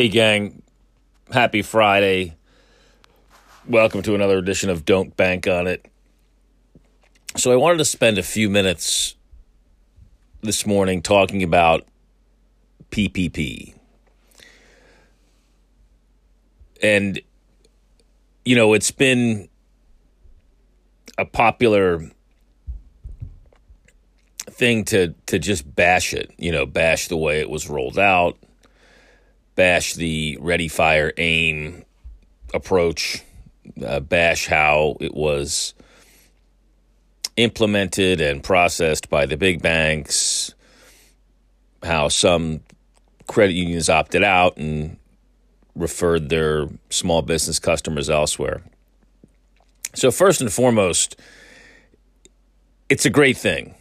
Hey, gang. Happy Friday. Welcome to another edition of Don't Bank on It. So, I wanted to spend a few minutes this morning talking about PPP. And, you know, it's been a popular thing to to just bash it, you know, bash the way it was rolled out, bash the ready, fire, aim approach, uh, bash how it was implemented and processed by the big banks, how some credit unions opted out and referred their small business customers elsewhere. So, first and foremost, it's a great thing.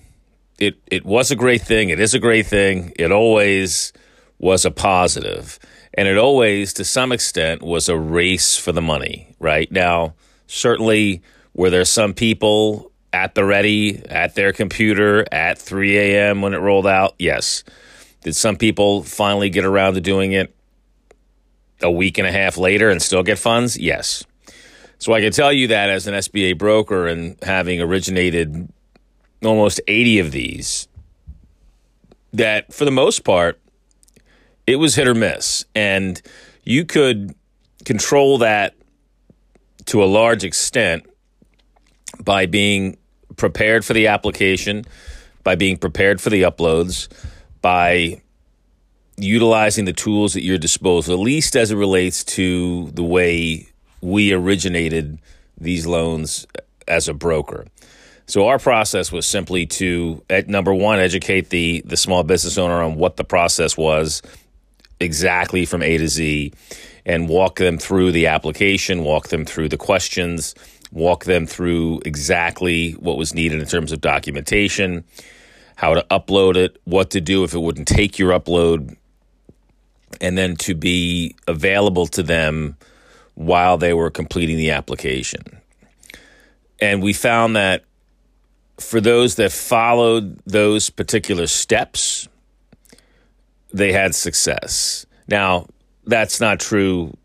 It, it was a great thing. It is a great thing. It always was a positive, and it always, to some extent, was a race for the money. Right now, certainly, were there some people at the ready at their computer at 3 a.m. when it rolled out? Yes. Did some people finally get around to doing it a week and a half later and still get funds? Yes. So I can tell you that as an SBA broker and having originated almost 80 of these, that for the most part, it was hit or miss. And you could control that to a large extent by being prepared for the application, by being prepared for the uploads, by utilizing the tools at your disposal, at least as it relates to the way we originated these loans as a broker. So our process was simply to, at number one, educate the the small business owner on what the process was exactly from A to Z and walk them through the application, walk them through the questions, walk them through exactly what was needed in terms of documentation, how to upload it, what to do if it wouldn't take your upload, and then to be available to them while they were completing the application. And we found that for those that followed those particular steps, they had success. Now, that's not true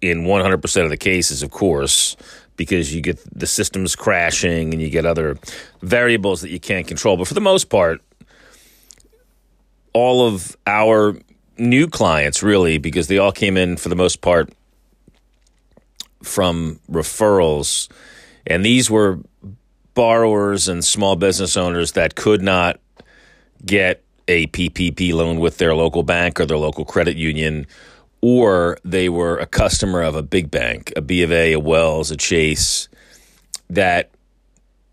in 100% of the cases, of course, because you get the systems crashing and you get other variables that you can't control. But for the most part, all of our new clients, really, because they all came in for the most part from referrals, and these were borrowers and small business owners that could not get a PPP loan with their local bank or their local credit union, or they were a customer of a big bank, a B of A, a Wells, a Chase, that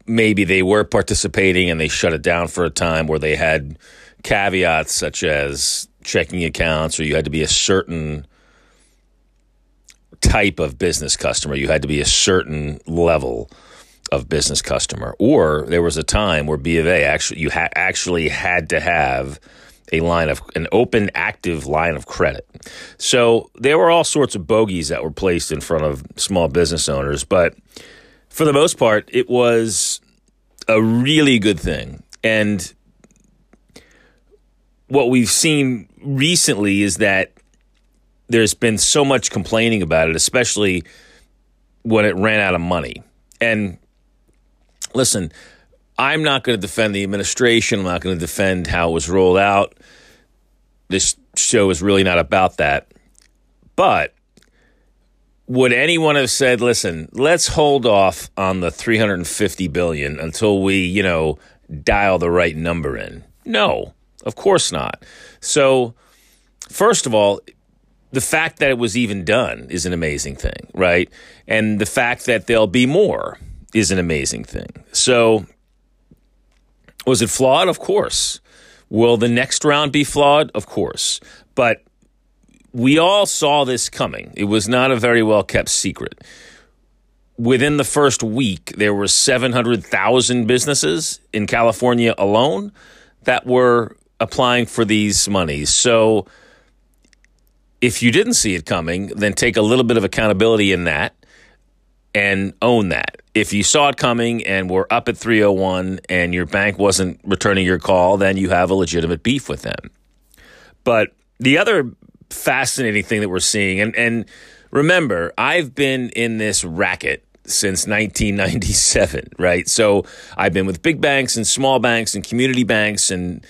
maybe they were participating and they shut it down for a time where they had caveats such as checking accounts or you had to be a certain type of business customer. You had to be a certain level of business customer. Or there was a time where B of A actually you ha- actually had to have a line of an open active line of credit. So there were all sorts of bogeys that were placed in front of small business owners, but for the most part it was a really good thing. And what we've seen recently is that there's been so much complaining about it, especially when it ran out of money. And listen, I'm not going to defend the administration. I'm not going to defend how it was rolled out. This show is really not about that. But would anyone have said, "Listen, let's hold off on the 350 billion until we, you know, dial the right number in?" No, of course not. So, first of all, the fact that it was even done is an amazing thing, right? And the fact that there'll be more is an amazing thing. So, was it flawed? Of course. Will the next round be flawed? Of course. But we all saw this coming. It was not a very well kept secret. Within the first week, there were 700,000 businesses in California alone that were applying for these monies. So, if you didn't see it coming, then take a little bit of accountability in that and own that. If you saw it coming and were up at 301 and your bank wasn't returning your call, then you have a legitimate beef with them. But the other fascinating thing that we're seeing. And and remember, I've been in this racket since 1997, right? So I've been with big banks and small banks and community banks and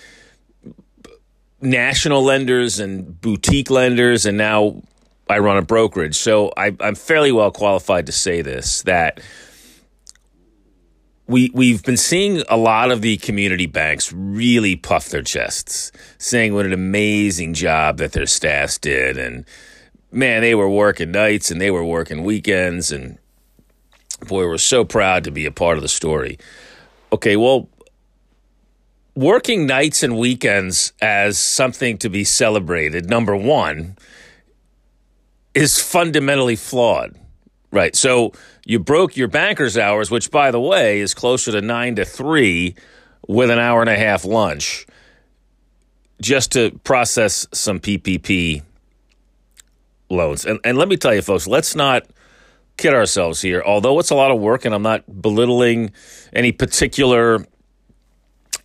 national lenders and boutique lenders, and now I run a brokerage. So I, I'm fairly well qualified to say this that we we've been seeing a lot of the community banks really puff their chests, saying what an amazing job that their staffs did, and man, they were working nights and they were working weekends, and boy, we're so proud to be a part of the story. Okay, well, working nights and weekends as something to be celebrated, number one, is fundamentally flawed. Right. So you broke your banker's hours, which, by the way, is closer to nine to three with an hour and a half lunch just to process some PPP loans. And, and let me tell you, folks, let's not kid ourselves here. Although it's a lot of work, and I'm not belittling any particular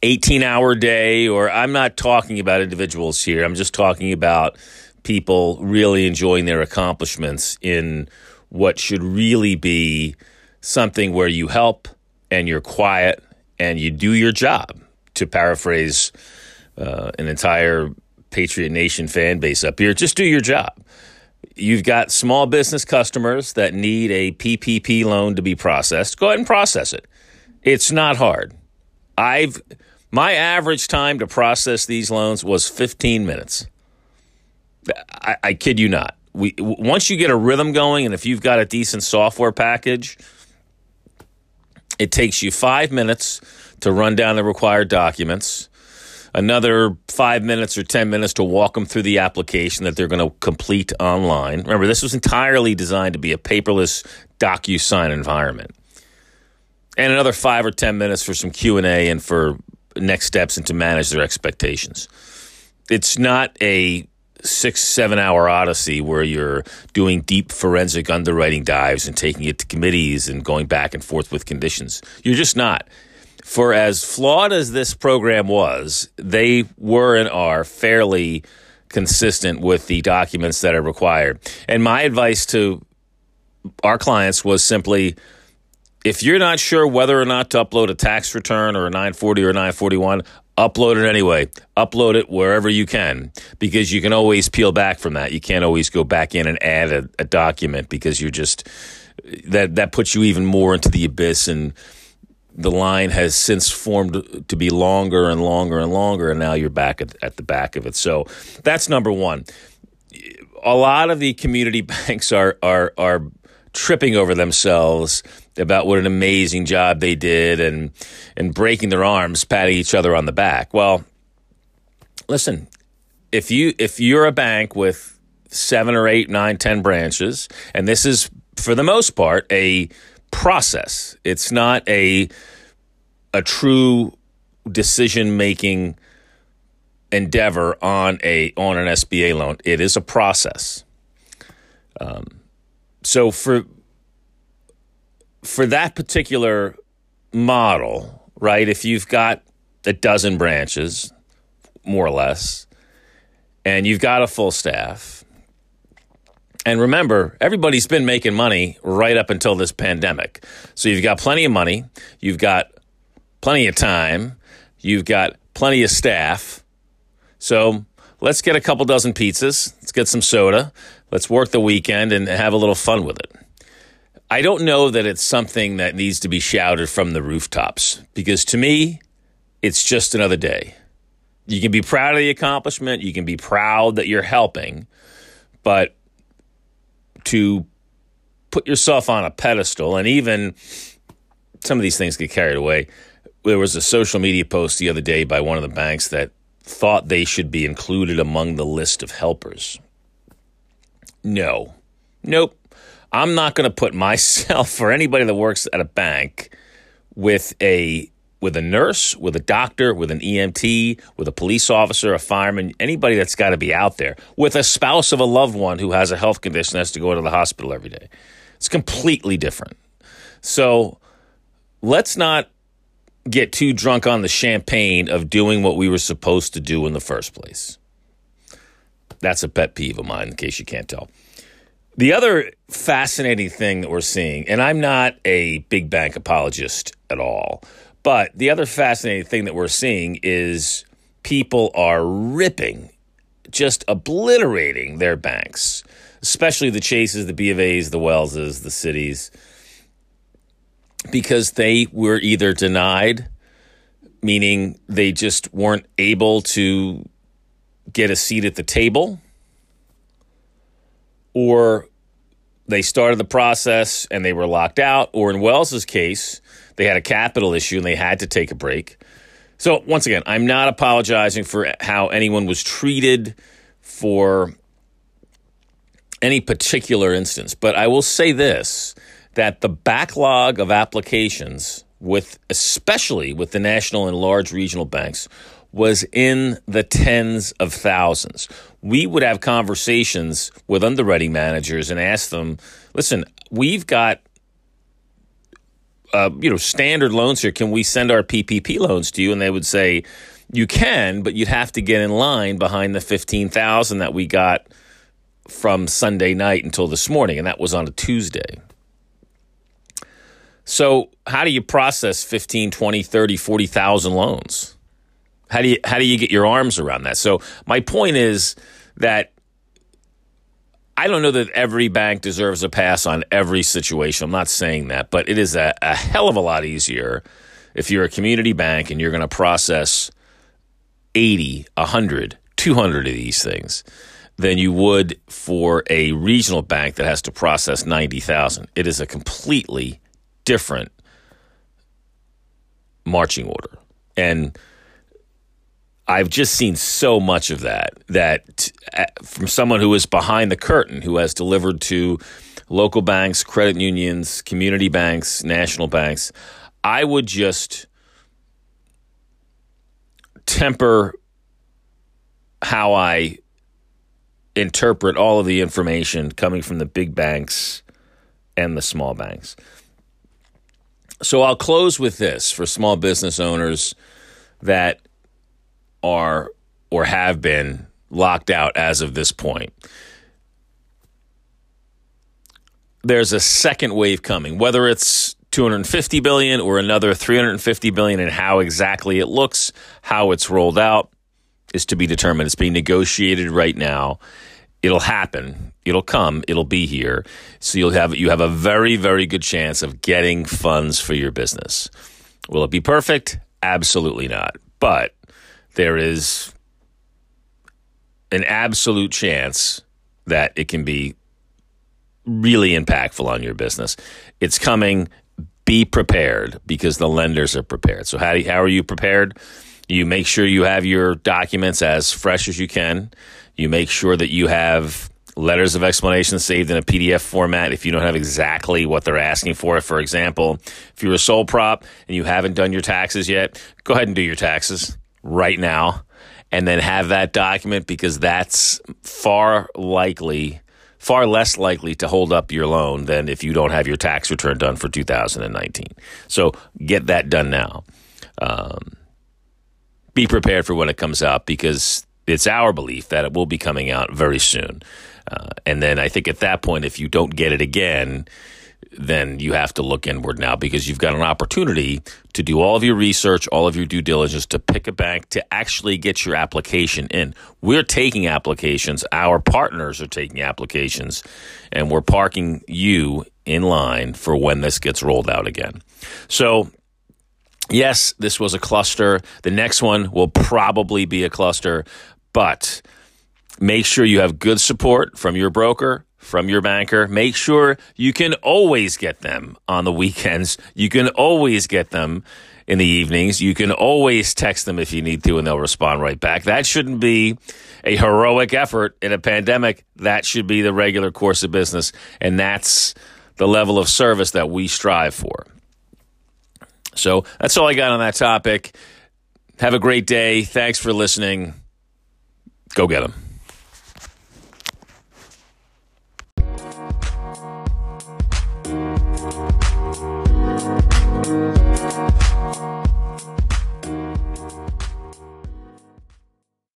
18 hour day, or I'm not talking about individuals here. I'm just talking about people really enjoying their accomplishments in what should really be something where you help and you're quiet and you do your job, to paraphrase uh, an entire Patriot Nation fan base up here. Just do your job. You've got small business customers that need a PPP loan to be processed. Go ahead and process it. It's not hard. I've my average time to process these loans was 15 minutes. I, I kid you not. We once you get a rhythm going, and if you've got a decent software package, it takes you five minutes to run down the required documents, another five minutes or 10 minutes to walk them through the application that they're going to complete online. Remember, this was entirely designed to be a paperless DocuSign environment. And another five or 10 minutes for some Q&A and for next steps and to manage their expectations. It's not a six, seven hour odyssey where you're doing deep forensic underwriting dives and taking it to committees and going back and forth with conditions. You're just not. For as flawed as this program was, they were and are fairly consistent with the documents that are required. And my advice to our clients was simply if you're not sure whether or not to upload a tax return or a 940 or a 941, upload it anyway. Upload it wherever you can because you can always peel back from that. You can't always go back in and add a, a document because you're just that that puts you even more into the abyss and the line has since formed to be longer and longer and longer and now you're back at, at the back of it. So that's number 1. A lot of the community banks are are are tripping over themselves about what an amazing job they did and and breaking their arms, patting each other on the back. Well, listen, if you if you're a bank with seven or eight, nine, ten branches, and this is for the most part a process. It's not a a true decision making endeavor on a on an SBA loan. It is a process. Um, so for for that particular model, right? If you've got a dozen branches, more or less, and you've got a full staff, and remember, everybody's been making money right up until this pandemic. So you've got plenty of money, you've got plenty of time, you've got plenty of staff. So let's get a couple dozen pizzas, let's get some soda, let's work the weekend and have a little fun with it. I don't know that it's something that needs to be shouted from the rooftops because to me, it's just another day. You can be proud of the accomplishment, you can be proud that you're helping, but to put yourself on a pedestal and even some of these things get carried away. There was a social media post the other day by one of the banks that thought they should be included among the list of helpers. No. Nope. I'm not going to put myself or anybody that works at a bank with a with a nurse, with a doctor, with an EMT, with a police officer, a fireman, anybody that's got to be out there, with a spouse of a loved one who has a health condition that has to go to the hospital every day. It's completely different. So let's not get too drunk on the champagne of doing what we were supposed to do in the first place. That's a pet peeve of mine, in case you can't tell. The other fascinating thing that we're seeing, and I'm not a big bank apologist at all, but the other fascinating thing that we're seeing is people are ripping, just obliterating their banks, especially the Chases, the B of A's, the Wellses, the Citis, because they were either denied, meaning they just weren't able to get a seat at the table or they started the process and they were locked out, or in Wells's case, they had a capital issue and they had to take a break. So, once again, I'm not apologizing for how anyone was treated for any particular instance, but I will say this that the backlog of applications with especially with the national and large regional banks was in the tens of thousands. We would have conversations with underwriting managers and ask them, listen, we've got uh, you know standard loans here. Can we send our PPP loans to you? And they would say, you can, but you'd have to get in line behind the fifteen thousand that we got from Sunday night until this morning, and that was on a Tuesday. So, how do you process 15, 20, 30, 40,000 loans? How do you how do you get your arms around that? So my point is that I don't know that every bank deserves a pass on every situation. I'm not saying that, but it is a, a hell of a lot easier if you're a community bank and you're going to process 80, 100, 200 of these things than you would for a regional bank that has to process 90,000. It is a completely different marching order. And I've just seen so much of that that uh, from someone who is behind the curtain who has delivered to local banks, credit unions, community banks, national banks, I would just temper how I interpret all of the information coming from the big banks and the small banks. So I'll close with this for small business owners that are or have been locked out as of this point. There's a second wave coming, whether it's 250 billion or another 350 billion and how exactly it looks, how it's rolled out is to be determined. It's being negotiated right now. It'll happen. It'll come. It'll be here. So you'll have you have a very very good chance of getting funds for your business. Will it be perfect? Absolutely not. But there is an absolute chance that it can be really impactful on your business. It's coming. Be prepared because the lenders are prepared. So how, you, how are you prepared? You make sure you have your documents as fresh as you can. You make sure that you have letters of explanation saved in a PDF format if you don't have exactly what they're asking for. For example, if you're a sole prop and you haven't done your taxes yet, go ahead and do your taxes right now and then have that document because that's far likely far less likely to hold up your loan than if you don't have your tax return done for 2019 so get that done now. Um, be prepared for when it comes out because it's our belief that it will be coming out very soon. Uh, and then i think at that point if you don't get it again then you have to look inward now because you've got an opportunity to do all of your research, all of your due diligence to pick a bank to actually get your application in. We're taking applications, our partners are taking applications, and we're parking you in line for when this gets rolled out again. So, yes, this was a cluster. The next one will probably be a cluster, but make sure you have good support from your broker from your banker. Make sure you can always get them on the weekends. You can always get them in the evenings. You can always text them if you need to, and they'll respond right back. That shouldn't be a heroic effort in a pandemic. That should be the regular course of business. And that's the level of service that we strive for. So that's all I got on that topic. Have a great day. Thanks for listening. Go get them.